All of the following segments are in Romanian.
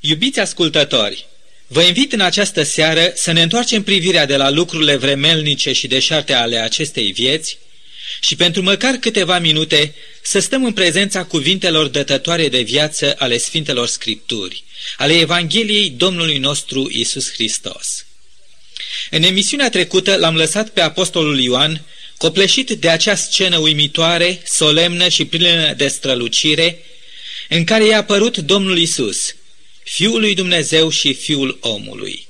Iubiți ascultători, vă invit în această seară să ne întoarcem privirea de la lucrurile vremelnice și deșarte ale acestei vieți și pentru măcar câteva minute să stăm în prezența cuvintelor dătătoare de viață ale Sfintelor Scripturi, ale Evangheliei Domnului nostru Isus Hristos. În emisiunea trecută l-am lăsat pe Apostolul Ioan copleșit de acea scenă uimitoare, solemnă și plină de strălucire, în care i-a apărut Domnul Isus, Fiul lui Dumnezeu și Fiul omului.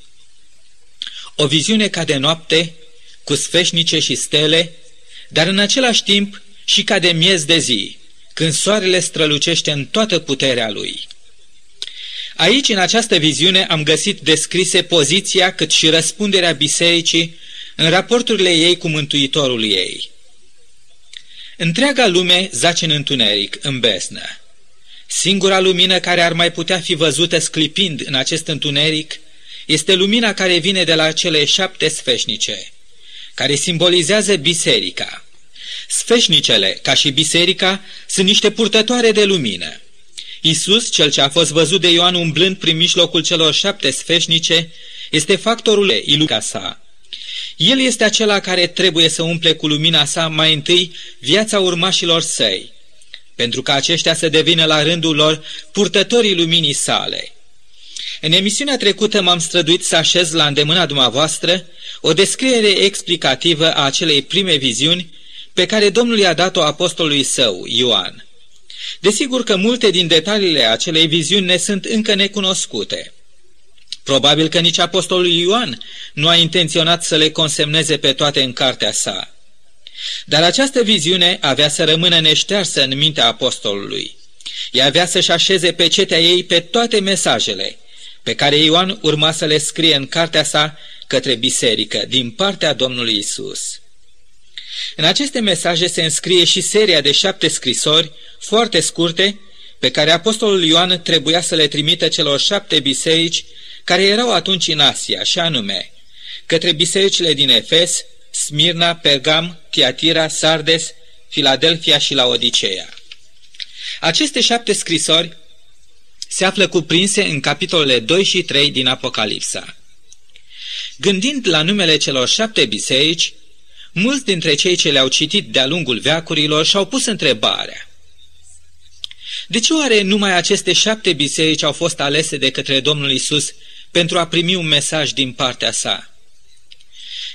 O viziune ca de noapte, cu sfeșnice și stele, dar în același timp și ca de miez de zi, când soarele strălucește în toată puterea lui. Aici, în această viziune, am găsit descrise poziția cât și răspunderea bisericii în raporturile ei cu Mântuitorul ei. Întreaga lume zace în întuneric, în besnă. Singura lumină care ar mai putea fi văzută sclipind în acest întuneric este lumina care vine de la cele șapte sfeșnice, care simbolizează biserica. Sfeșnicele, ca și biserica, sunt niște purtătoare de lumină. Isus, cel ce a fost văzut de Ioan umblând prin mijlocul celor șapte sfeșnice, este factorul iluca sa. El este acela care trebuie să umple cu lumina sa mai întâi viața urmașilor săi, pentru ca aceștia să devină la rândul lor purtătorii luminii sale. În emisiunea trecută m-am străduit să așez la îndemâna dumneavoastră o descriere explicativă a acelei prime viziuni pe care Domnul i-a dat-o apostolului său, Ioan. Desigur că multe din detaliile acelei viziuni ne sunt încă necunoscute. Probabil că nici apostolul Ioan nu a intenționat să le consemneze pe toate în cartea sa. Dar această viziune avea să rămână neștearsă în mintea apostolului. Ea avea să-și așeze pe cetea ei pe toate mesajele, pe care Ioan urma să le scrie în cartea sa către biserică, din partea Domnului Isus. În aceste mesaje se înscrie și seria de șapte scrisori, foarte scurte, pe care apostolul Ioan trebuia să le trimită celor șapte biserici care erau atunci în Asia, și anume, către bisericile din Efes, Smirna, Pergam, Tiatira, Sardes, Filadelfia și Laodiceea. Aceste șapte scrisori se află cuprinse în capitolele 2 și 3 din Apocalipsa. Gândind la numele celor șapte biserici, mulți dintre cei ce le-au citit de-a lungul veacurilor și-au pus întrebarea. De ce oare numai aceste șapte biserici au fost alese de către Domnul Isus pentru a primi un mesaj din partea sa?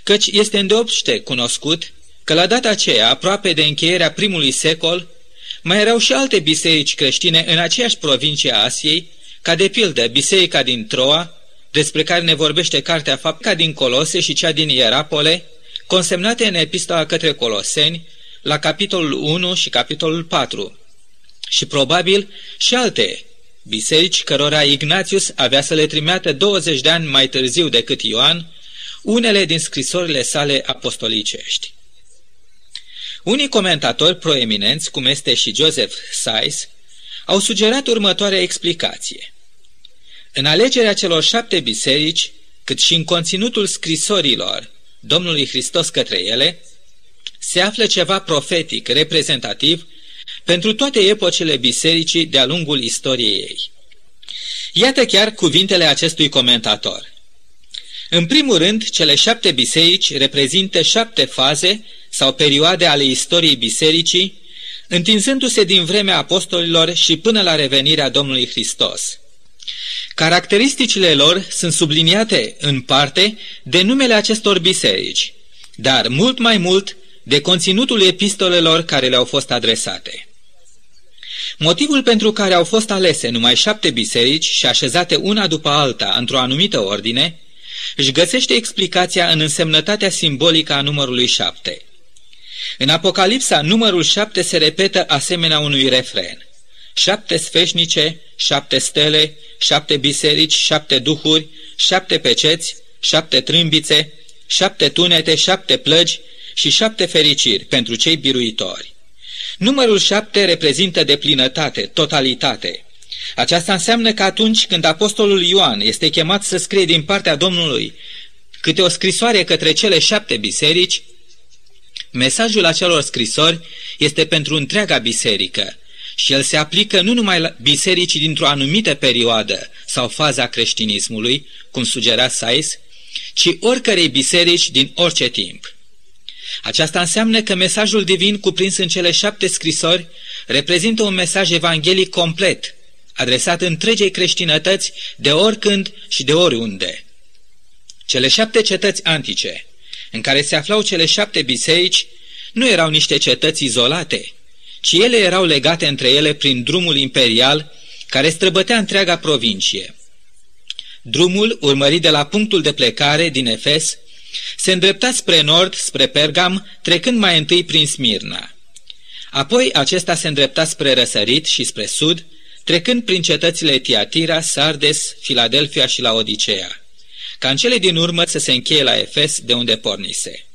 Căci este îndeopște cunoscut că la data aceea, aproape de încheierea primului secol, mai erau și alte biserici creștine în aceeași provincie a Asiei, ca de pildă biserica din Troa, despre care ne vorbește cartea Fapca din Colose și cea din Ierapole, consemnate în epistola către Coloseni, la capitolul 1 și capitolul 4, și probabil și alte biserici cărora Ignatius avea să le trimeată 20 de ani mai târziu decât Ioan, unele din scrisorile sale apostolicești. Unii comentatori proeminenți, cum este și Joseph Sais, au sugerat următoarea explicație. În alegerea celor șapte biserici, cât și în conținutul scrisorilor Domnului Hristos către ele, se află ceva profetic, reprezentativ, pentru toate epocile bisericii de-a lungul istoriei ei. Iată chiar cuvintele acestui comentator. În primul rând, cele șapte biserici reprezintă șapte faze sau perioade ale istoriei bisericii, întinzându-se din vremea apostolilor și până la revenirea Domnului Hristos. Caracteristicile lor sunt subliniate în parte de numele acestor biserici, dar mult mai mult de conținutul epistolelor care le-au fost adresate. Motivul pentru care au fost alese numai șapte biserici și așezate una după alta într-o anumită ordine, își găsește explicația în însemnătatea simbolică a numărului șapte. În Apocalipsa, numărul șapte se repetă asemenea unui refren. Șapte sfeșnice, șapte stele, șapte biserici, șapte duhuri, șapte peceți, șapte trâmbițe, șapte tunete, șapte plăgi și șapte fericiri pentru cei biruitori. Numărul șapte reprezintă deplinătate, totalitate. Aceasta înseamnă că atunci când apostolul Ioan este chemat să scrie din partea Domnului câte o scrisoare către cele șapte biserici, mesajul acelor scrisori este pentru întreaga biserică și el se aplică nu numai la bisericii dintr-o anumită perioadă sau faza creștinismului, cum sugera Sais, ci oricărei biserici din orice timp. Aceasta înseamnă că mesajul divin cuprins în cele șapte scrisori reprezintă un mesaj evanghelic complet, adresat întregei creștinătăți de oricând și de oriunde. Cele șapte cetăți antice, în care se aflau cele șapte biserici, nu erau niște cetăți izolate, ci ele erau legate între ele prin drumul imperial care străbătea întreaga provincie. Drumul, urmărit de la punctul de plecare din Efes, se îndrepta spre nord, spre Pergam, trecând mai întâi prin Smirna. Apoi acesta se îndrepta spre răsărit și spre sud, trecând prin cetățile Tiatira, Sardes, Filadelfia și la Odiceea, ca în cele din urmă să se încheie la Efes de unde pornise.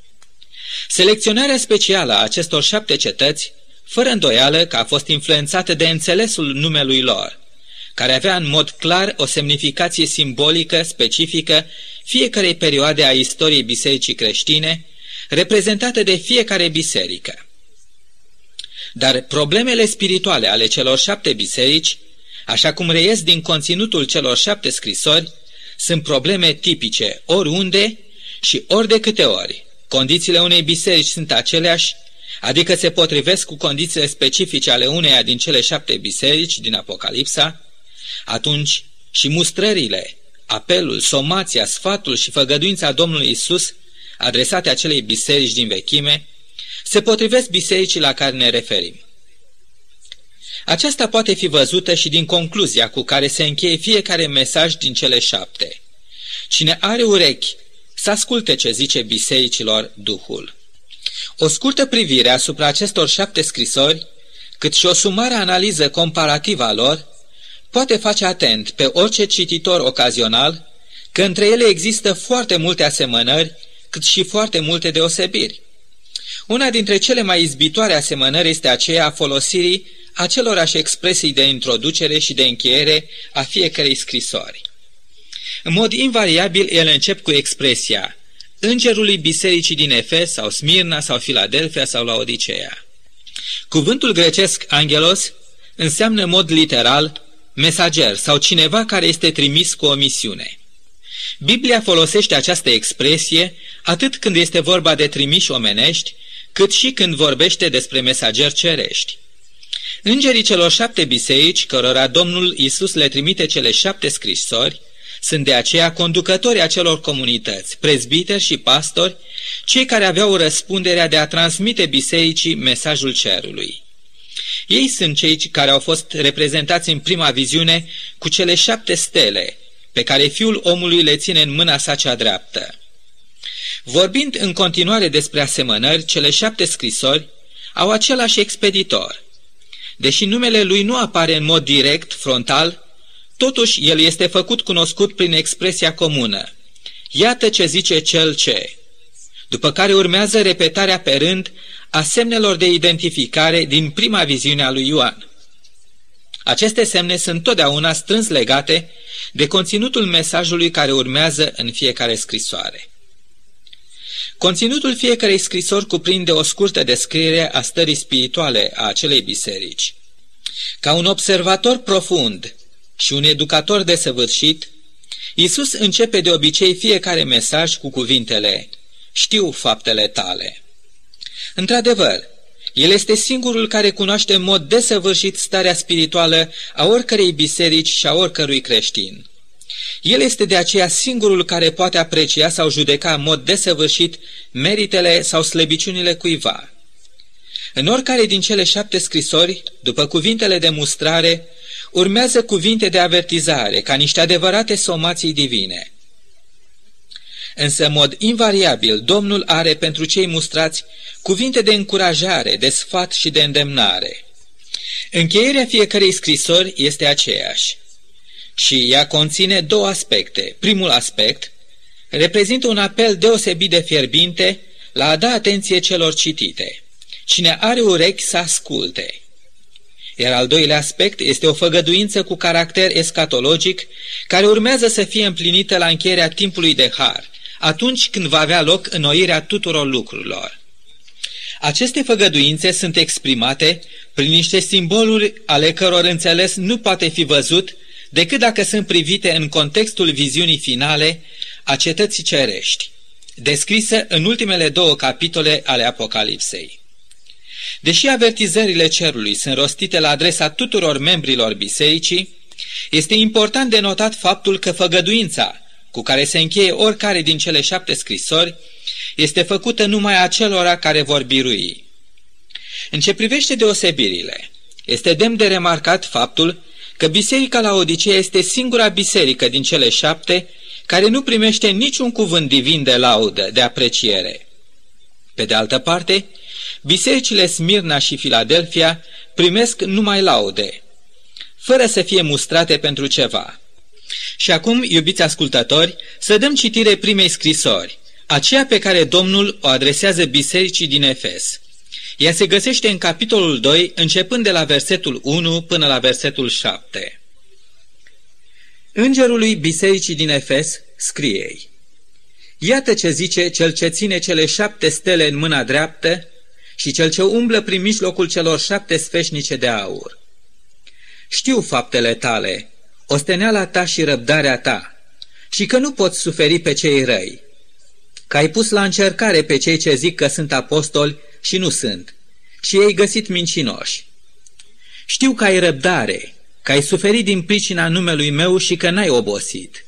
Selecționarea specială a acestor șapte cetăți, fără îndoială că a fost influențată de înțelesul numelui lor, care avea în mod clar o semnificație simbolică, specifică, fiecarei perioade a istoriei bisericii creștine, reprezentată de fiecare biserică. Dar problemele spirituale ale celor șapte biserici, așa cum reies din conținutul celor șapte scrisori, sunt probleme tipice oriunde și ori de câte ori. Condițiile unei biserici sunt aceleași, adică se potrivesc cu condițiile specifice ale uneia din cele șapte biserici din Apocalipsa, atunci și mustrările, apelul, somația, sfatul și făgăduința Domnului Isus adresate acelei biserici din vechime, se potrivesc bisericii la care ne referim. Aceasta poate fi văzută și din concluzia cu care se încheie fiecare mesaj din cele șapte. Cine are urechi, să asculte ce zice bisericilor Duhul. O scurtă privire asupra acestor șapte scrisori, cât și o sumară analiză comparativă a lor, poate face atent pe orice cititor ocazional că între ele există foarte multe asemănări, cât și foarte multe deosebiri. Una dintre cele mai izbitoare asemănări este aceea a folosirii acelorași expresii de introducere și de încheiere a fiecărei scrisori. În mod invariabil, ele încep cu expresia Îngerului bisericii din Efes sau Smirna sau Filadelfia sau la Odiceea. Cuvântul grecesc angelos înseamnă în mod literal mesager sau cineva care este trimis cu o misiune. Biblia folosește această expresie atât când este vorba de trimiși omenești, cât și când vorbește despre mesageri cerești. Îngerii celor șapte biserici, cărora Domnul Isus le trimite cele șapte scrisori, sunt de aceea conducători acelor comunități, prezbiteri și pastori, cei care aveau răspunderea de a transmite bisericii mesajul cerului. Ei sunt cei care au fost reprezentați în prima viziune cu cele șapte stele, pe care fiul omului le ține în mâna sa cea dreaptă. Vorbind în continuare despre asemănări, cele șapte scrisori au același expeditor. Deși numele lui nu apare în mod direct, frontal, totuși el este făcut cunoscut prin expresia comună. Iată ce zice cel ce. După care urmează repetarea pe rând a semnelor de identificare din prima viziune a lui Ioan. Aceste semne sunt totdeauna strâns legate de conținutul mesajului care urmează în fiecare scrisoare. Conținutul fiecarei scrisori cuprinde o scurtă descriere a stării spirituale a acelei biserici. Ca un observator profund și un educator desăvârșit, Iisus începe de obicei fiecare mesaj cu cuvintele Știu faptele tale. Într-adevăr, el este singurul care cunoaște în mod desăvârșit starea spirituală a oricărei biserici și a oricărui creștin. El este de aceea singurul care poate aprecia sau judeca în mod desăvârșit meritele sau slăbiciunile cuiva. În oricare din cele șapte scrisori, după cuvintele de mustrare, urmează cuvinte de avertizare, ca niște adevărate somații divine. Însă, în mod invariabil, Domnul are pentru cei mustrați cuvinte de încurajare, de sfat și de îndemnare. Încheierea fiecărei scrisori este aceeași și ea conține două aspecte. Primul aspect reprezintă un apel deosebit de fierbinte la a da atenție celor citite. Cine are urechi să asculte. Iar al doilea aspect este o făgăduință cu caracter escatologic care urmează să fie împlinită la încheierea timpului de har, atunci când va avea loc înnoirea tuturor lucrurilor. Aceste făgăduințe sunt exprimate prin niște simboluri ale căror înțeles nu poate fi văzut decât dacă sunt privite în contextul viziunii finale a cetății cerești, descrisă în ultimele două capitole ale Apocalipsei. Deși avertizările cerului sunt rostite la adresa tuturor membrilor bisericii, este important de notat faptul că făgăduința cu care se încheie oricare din cele șapte scrisori este făcută numai acelora care vor birui. În ce privește deosebirile, este demn de remarcat faptul că biserica la Odisee este singura biserică din cele șapte care nu primește niciun cuvânt divin de laudă, de apreciere. Pe de altă parte, bisericile Smirna și Filadelfia primesc numai laude, fără să fie mustrate pentru ceva. Și acum, iubiți ascultători, să dăm citire primei scrisori, aceea pe care Domnul o adresează bisericii din Efes. Ea se găsește în capitolul 2, începând de la versetul 1 până la versetul 7. Îngerului bisericii din Efes scrie ei. Iată ce zice cel ce ține cele șapte stele în mâna dreaptă și cel ce umblă prin mijlocul celor șapte sfeșnice de aur. Știu faptele tale, osteneala ta și răbdarea ta, și că nu poți suferi pe cei răi, că ai pus la încercare pe cei ce zic că sunt apostoli și nu sunt, și ei găsit mincinoși. Știu că ai răbdare, că ai suferit din pricina numelui meu și că n-ai obosit.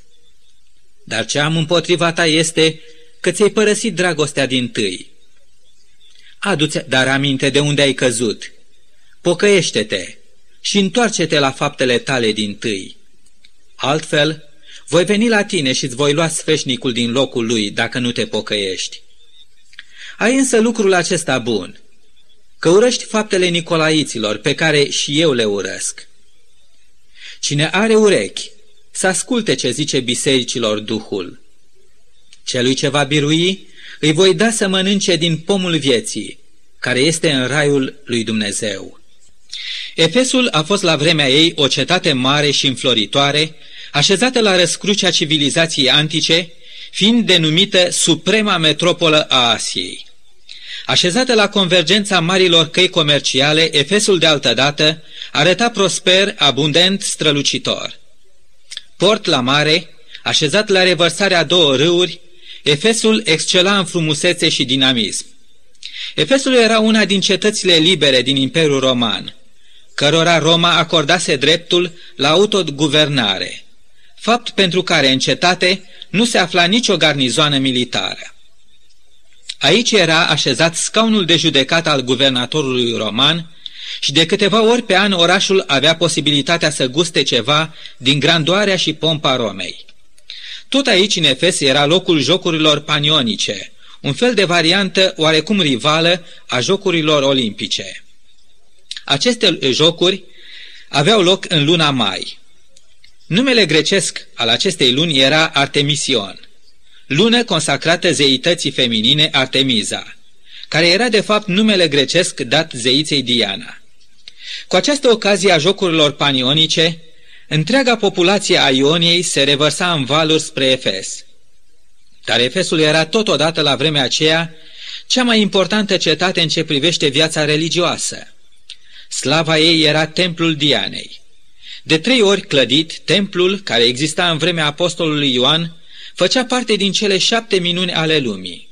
Dar ce am împotriva ta este că ți-ai părăsit dragostea din tâi. Adu-ți dar aminte de unde ai căzut. Pocăiește-te și întoarce-te la faptele tale din tâi. Altfel, voi veni la tine și îți voi lua sfeșnicul din locul lui dacă nu te pocăiești. Ai însă lucrul acesta bun, că urăști faptele nicolaiților pe care și eu le urăsc. Cine are urechi, să asculte ce zice bisericilor Duhul. Celui ce va birui, îi voi da să mănânce din pomul vieții, care este în raiul lui Dumnezeu. Efesul a fost la vremea ei o cetate mare și înfloritoare, așezată la răscrucea civilizației antice, fiind denumită suprema metropolă a Asiei. Așezată la convergența marilor căi comerciale, Efesul de altădată arăta prosper, abundent, strălucitor. Port la mare, așezat la revărsarea două râuri, Efesul excela în frumusețe și dinamism. Efesul era una din cetățile libere din Imperiul Roman, cărora Roma acordase dreptul la autoguvernare, fapt pentru care în cetate nu se afla nicio garnizoană militară. Aici era așezat scaunul de judecat al guvernatorului roman și de câteva ori pe an orașul avea posibilitatea să guste ceva din grandoarea și pompa Romei. Tot aici, în Efes, era locul jocurilor panionice, un fel de variantă oarecum rivală a jocurilor olimpice. Aceste jocuri aveau loc în luna mai. Numele grecesc al acestei luni era Artemision, lună consacrată zeității feminine Artemiza, care era de fapt numele grecesc dat zeiței Diana. Cu această ocazie a jocurilor panionice, întreaga populație a Ioniei se revărsa în valuri spre Efes. Dar Efesul era totodată la vremea aceea cea mai importantă cetate în ce privește viața religioasă. Slava ei era templul Dianei. De trei ori clădit, templul, care exista în vremea apostolului Ioan, făcea parte din cele șapte minuni ale lumii.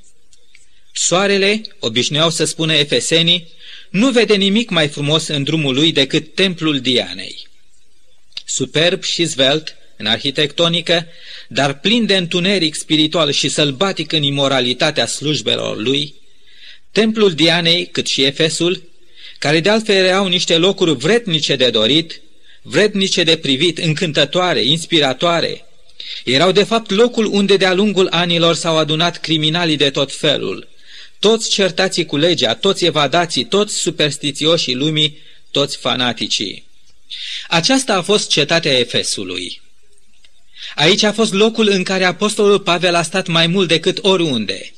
Soarele, obișnuiau să spună efesenii, nu vede nimic mai frumos în drumul lui decât templul Dianei. Superb și zvelt în arhitectonică, dar plin de întuneric spiritual și sălbatic în imoralitatea slujbelor lui, templul Dianei, cât și Efesul, care de altfel erau niște locuri vretnice de dorit, vrednice de privit, încântătoare, inspiratoare, erau de fapt locul unde de-a lungul anilor s-au adunat criminalii de tot felul, toți certații cu legea, toți evadații, toți superstițioșii lumii, toți fanaticii. Aceasta a fost cetatea Efesului. Aici a fost locul în care apostolul Pavel a stat mai mult decât oriunde.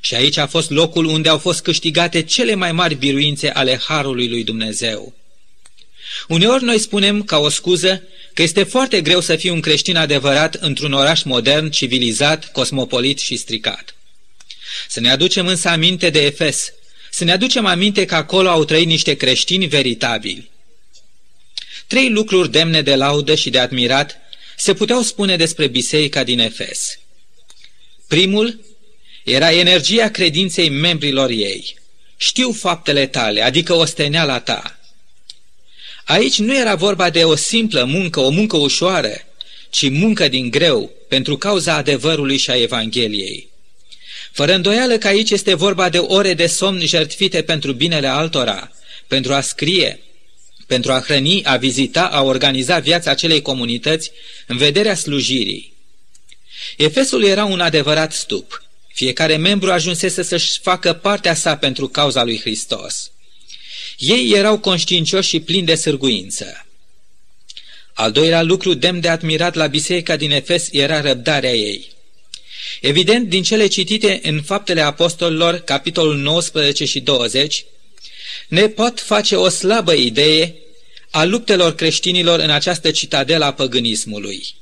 Și aici a fost locul unde au fost câștigate cele mai mari biruințe ale Harului lui Dumnezeu. Uneori noi spunem, ca o scuză, că este foarte greu să fii un creștin adevărat într-un oraș modern, civilizat, cosmopolit și stricat. Să ne aducem însă aminte de Efes, să ne aducem aminte că acolo au trăit niște creștini veritabili. Trei lucruri demne de laudă și de admirat se puteau spune despre biserica din Efes. Primul era energia credinței membrilor ei. Știu faptele tale, adică osteneala ta. Aici nu era vorba de o simplă muncă, o muncă ușoară, ci muncă din greu pentru cauza adevărului și a Evangheliei. Fără îndoială că aici este vorba de ore de somn jertfite pentru binele altora, pentru a scrie, pentru a hrăni, a vizita, a organiza viața acelei comunități în vederea slujirii. Efesul era un adevărat stup. Fiecare membru ajunsese să-și facă partea sa pentru cauza lui Hristos. Ei erau conștiincioși și plini de sârguință. Al doilea lucru demn de admirat la biserica din Efes era răbdarea ei. Evident, din cele citite în Faptele Apostolilor, capitolul 19 și 20, ne pot face o slabă idee a luptelor creștinilor în această citadelă a păgânismului.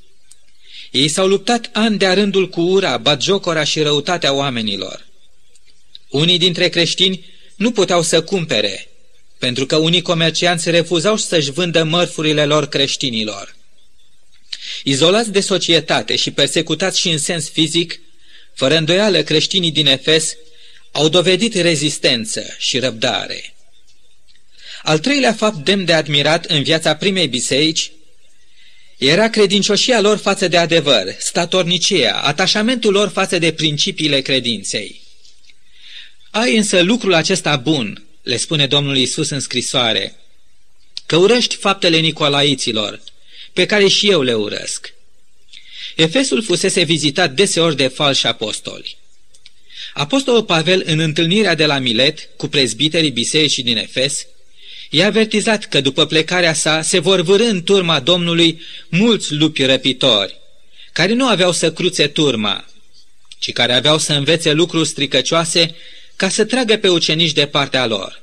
Ei s-au luptat ani de rândul cu ura, batjocora și răutatea oamenilor. Unii dintre creștini nu puteau să cumpere, pentru că unii comercianți refuzau să-și vândă mărfurile lor creștinilor. Izolați de societate și persecutați și în sens fizic, fără îndoială creștinii din Efes au dovedit rezistență și răbdare. Al treilea fapt demn de admirat în viața primei biserici era credincioșia lor față de adevăr, statornicia, atașamentul lor față de principiile credinței. Ai însă lucrul acesta bun, le spune Domnul Isus în scrisoare, că urăști faptele nicolaiților, pe care și eu le urăsc. Efesul fusese vizitat deseori de falși apostoli. Apostolul Pavel, în întâlnirea de la Milet cu prezbiterii bisericii din Efes, i-a avertizat că după plecarea sa se vor vârâ în turma Domnului mulți lupi răpitori, care nu aveau să cruțe turma, ci care aveau să învețe lucruri stricăcioase ca să tragă pe ucenici de partea lor.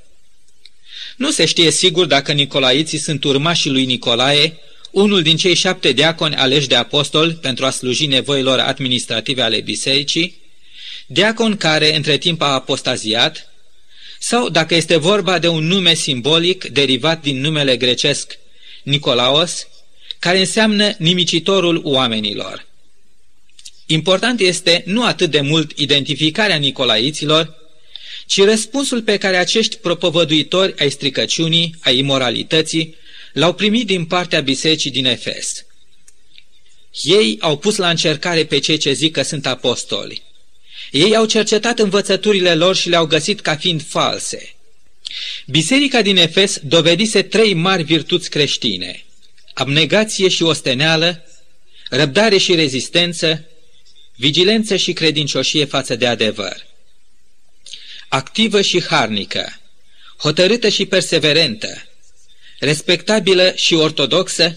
Nu se știe sigur dacă Nicolaiții sunt urmașii lui Nicolae, unul din cei șapte diaconi aleși de apostol pentru a sluji nevoilor administrative ale bisericii, diacon care între timp a apostaziat, sau dacă este vorba de un nume simbolic derivat din numele grecesc Nicolaos, care înseamnă nimicitorul oamenilor. Important este nu atât de mult identificarea nicolaiților, ci răspunsul pe care acești propovăduitori ai stricăciunii, ai imoralității, l-au primit din partea bisericii din Efes. Ei au pus la încercare pe cei ce zic că sunt apostoli. Ei au cercetat învățăturile lor și le-au găsit ca fiind false. Biserica din Efes dovedise trei mari virtuți creștine, abnegație și osteneală, răbdare și rezistență, vigilență și credincioșie față de adevăr. Activă și harnică, hotărâtă și perseverentă, respectabilă și ortodoxă,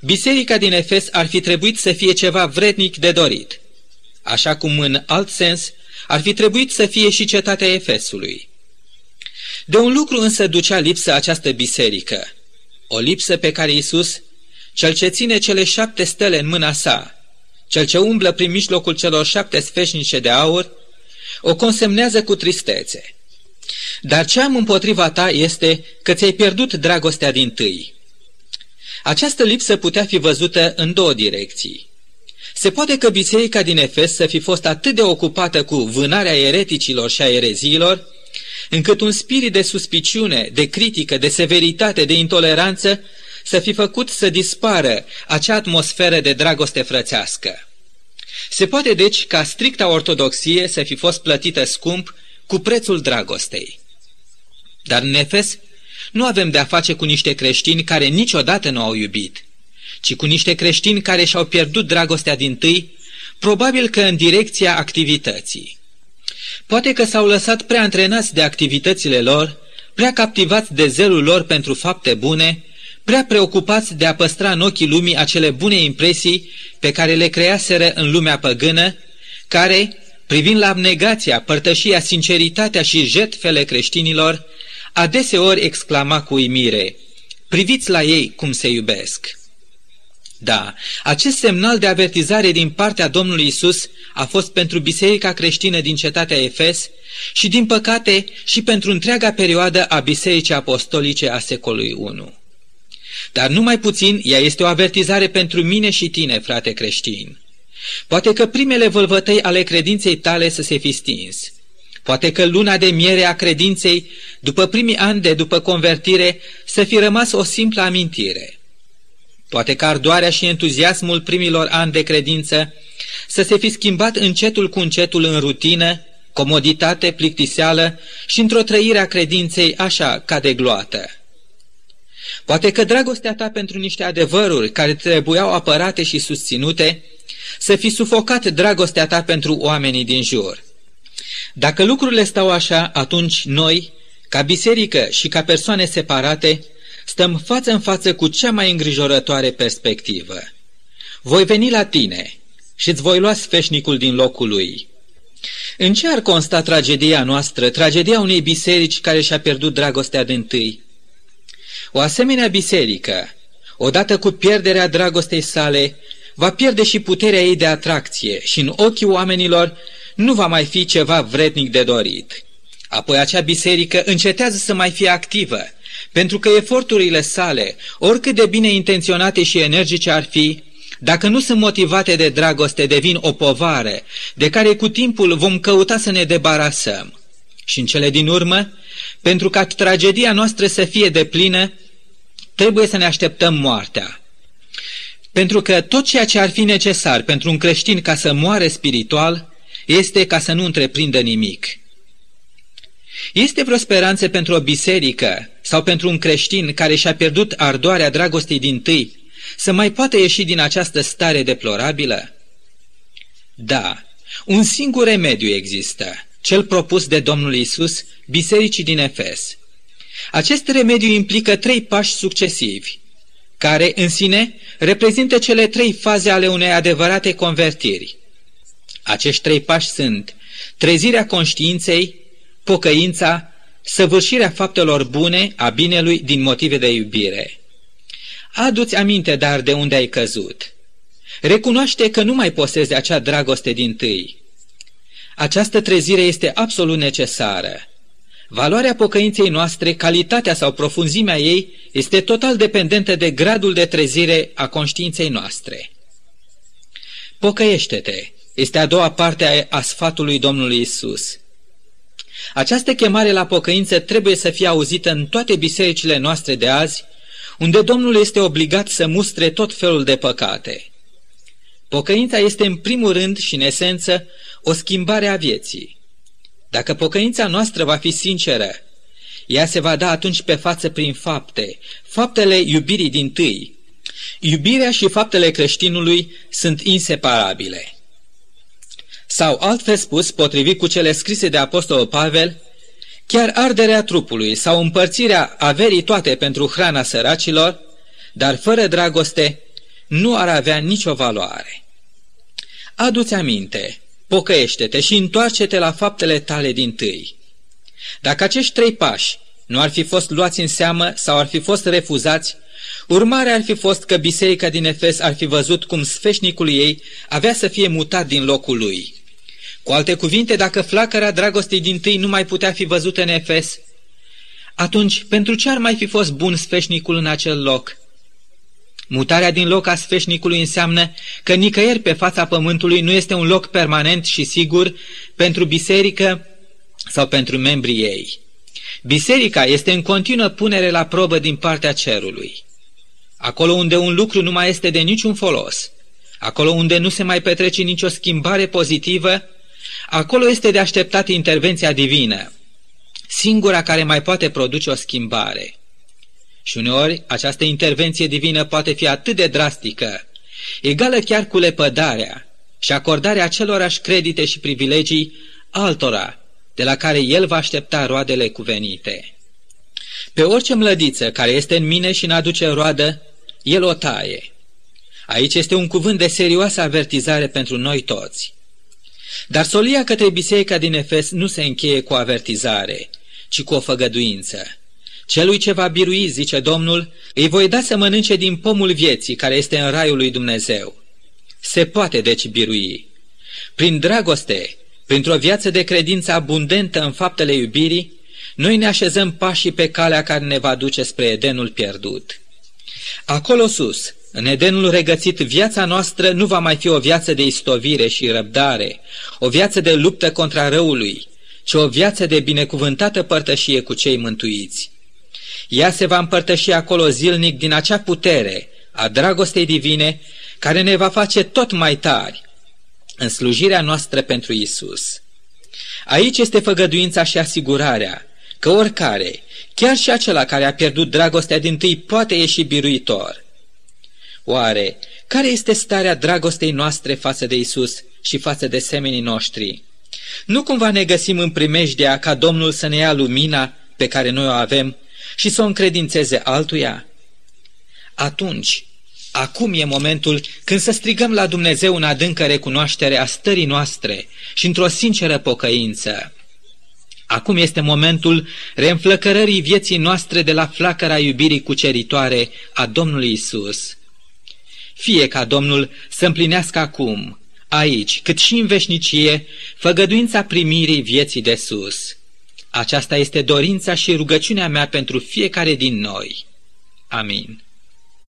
biserica din Efes ar fi trebuit să fie ceva vrednic de dorit – așa cum în alt sens ar fi trebuit să fie și cetatea Efesului. De un lucru însă ducea lipsă această biserică, o lipsă pe care Isus, cel ce ține cele șapte stele în mâna sa, cel ce umblă prin mijlocul celor șapte sfeșnice de aur, o consemnează cu tristețe. Dar ce am împotriva ta este că ți-ai pierdut dragostea din tâi. Această lipsă putea fi văzută în două direcții. Se poate că biserica din Efes să fi fost atât de ocupată cu vânarea ereticilor și a ereziilor, încât un spirit de suspiciune, de critică, de severitate, de intoleranță să fi făcut să dispară acea atmosferă de dragoste frățească. Se poate deci ca stricta ortodoxie să fi fost plătită scump cu prețul dragostei. Dar în Efes nu avem de-a face cu niște creștini care niciodată nu au iubit, ci cu niște creștini care și-au pierdut dragostea din tâi, probabil că în direcția activității. Poate că s-au lăsat prea antrenați de activitățile lor, prea captivați de zelul lor pentru fapte bune, prea preocupați de a păstra în ochii lumii acele bune impresii pe care le creaseră în lumea păgână, care, privind la abnegația, părtășia, sinceritatea și jetfele creștinilor, adeseori exclama cu uimire, priviți la ei cum se iubesc. Da, acest semnal de avertizare din partea Domnului Isus a fost pentru biserica creștină din cetatea Efes și, din păcate, și pentru întreaga perioadă a bisericii apostolice a secolului I. Dar numai puțin, ea este o avertizare pentru mine și tine, frate creștin. Poate că primele vâlvătăi ale credinței tale să se fi stins. Poate că luna de miere a credinței, după primii ani de după convertire, să fi rămas o simplă amintire. Poate că ardoarea și entuziasmul primilor ani de credință să se fi schimbat încetul cu încetul în rutină, comoditate, plictiseală și într-o trăire a credinței așa ca de gloată. Poate că dragostea ta pentru niște adevăruri care trebuiau apărate și susținute, să fi sufocat dragostea ta pentru oamenii din jur. Dacă lucrurile stau așa, atunci noi, ca biserică și ca persoane separate, stăm față în față cu cea mai îngrijorătoare perspectivă. Voi veni la tine și îți voi lua sfeșnicul din locul lui. În ce ar consta tragedia noastră, tragedia unei biserici care și-a pierdut dragostea de întâi? O asemenea biserică, odată cu pierderea dragostei sale, va pierde și puterea ei de atracție și în ochii oamenilor nu va mai fi ceva vrednic de dorit. Apoi acea biserică încetează să mai fie activă, pentru că eforturile sale, oricât de bine intenționate și energice ar fi, dacă nu sunt motivate de dragoste, devin o povară, de care cu timpul vom căuta să ne debarasăm. Și în cele din urmă, pentru ca tragedia noastră să fie de plină, trebuie să ne așteptăm moartea. Pentru că tot ceea ce ar fi necesar pentru un creștin ca să moare spiritual este ca să nu întreprindă nimic. Este vreo speranță pentru o biserică sau pentru un creștin care și-a pierdut ardoarea dragostei din tâi să mai poată ieși din această stare deplorabilă? Da, un singur remediu există, cel propus de Domnul Isus bisericii din Efes. Acest remediu implică trei pași succesivi, care, în sine, reprezintă cele trei faze ale unei adevărate convertiri. Acești trei pași sunt trezirea conștiinței, pocăința, săvârșirea faptelor bune a binelui din motive de iubire. Adu-ți aminte, dar, de unde ai căzut. Recunoaște că nu mai posezi acea dragoste din tâi. Această trezire este absolut necesară. Valoarea pocăinței noastre, calitatea sau profunzimea ei, este total dependentă de gradul de trezire a conștiinței noastre. Pocăiește-te este a doua parte a sfatului Domnului Isus. Această chemare la pocăință trebuie să fie auzită în toate bisericile noastre de azi, unde Domnul este obligat să mustre tot felul de păcate. Pocăința este în primul rând și în esență o schimbare a vieții. Dacă pocăința noastră va fi sinceră, ea se va da atunci pe față prin fapte, faptele iubirii din tâi. Iubirea și faptele creștinului sunt inseparabile. Sau, altfel spus, potrivit cu cele scrise de Apostolul Pavel, chiar arderea trupului sau împărțirea averii toate pentru hrana săracilor, dar fără dragoste, nu ar avea nicio valoare. Adu-ți aminte, pocăiește-te și întoarce-te la faptele tale din tâi. Dacă acești trei pași nu ar fi fost luați în seamă sau ar fi fost refuzați, urmarea ar fi fost că biserica din Efes ar fi văzut cum sfeșnicul ei avea să fie mutat din locul lui. Cu alte cuvinte, dacă flacăra dragostei din tâi nu mai putea fi văzută în Efes, atunci pentru ce ar mai fi fost bun sfeșnicul în acel loc? Mutarea din loc a sfeșnicului înseamnă că nicăieri pe fața pământului nu este un loc permanent și sigur pentru biserică sau pentru membrii ei. Biserica este în continuă punere la probă din partea cerului. Acolo unde un lucru nu mai este de niciun folos, acolo unde nu se mai petrece nicio schimbare pozitivă, acolo este de așteptat intervenția divină, singura care mai poate produce o schimbare. Și uneori această intervenție divină poate fi atât de drastică, egală chiar cu lepădarea și acordarea acelorași credite și privilegii altora, de la care el va aștepta roadele cuvenite. Pe orice mlădiță care este în mine și n-aduce roadă, el o taie. Aici este un cuvânt de serioasă avertizare pentru noi toți. Dar solia către biserica din Efes nu se încheie cu avertizare, ci cu o făgăduință. Celui ce va birui, zice Domnul, îi voi da să mănânce din pomul vieții care este în raiul lui Dumnezeu. Se poate deci birui. Prin dragoste, printr-o viață de credință abundentă în faptele iubirii, noi ne așezăm pașii pe calea care ne va duce spre Edenul pierdut. Acolo sus, în Edenul regăsit, viața noastră nu va mai fi o viață de istovire și răbdare, o viață de luptă contra răului, ci o viață de binecuvântată părtășie cu cei mântuiți. Ea se va împărtăși acolo zilnic din acea putere a dragostei divine care ne va face tot mai tari în slujirea noastră pentru Isus. Aici este făgăduința și asigurarea că oricare, chiar și acela care a pierdut dragostea din tâi, poate ieși biruitor. Oare, care este starea dragostei noastre față de Isus și față de semenii noștri? Nu cumva ne găsim în primejdea ca Domnul să ne ia lumina pe care noi o avem și să o încredințeze altuia? Atunci, acum e momentul când să strigăm la Dumnezeu în adâncă recunoaștere a stării noastre și într-o sinceră pocăință. Acum este momentul reînflăcărării vieții noastre de la flacăra iubirii cuceritoare a Domnului Isus. Fie ca Domnul să împlinească acum, aici, cât și în veșnicie, făgăduința primirii vieții de sus. Aceasta este dorința și rugăciunea mea pentru fiecare din noi. Amin.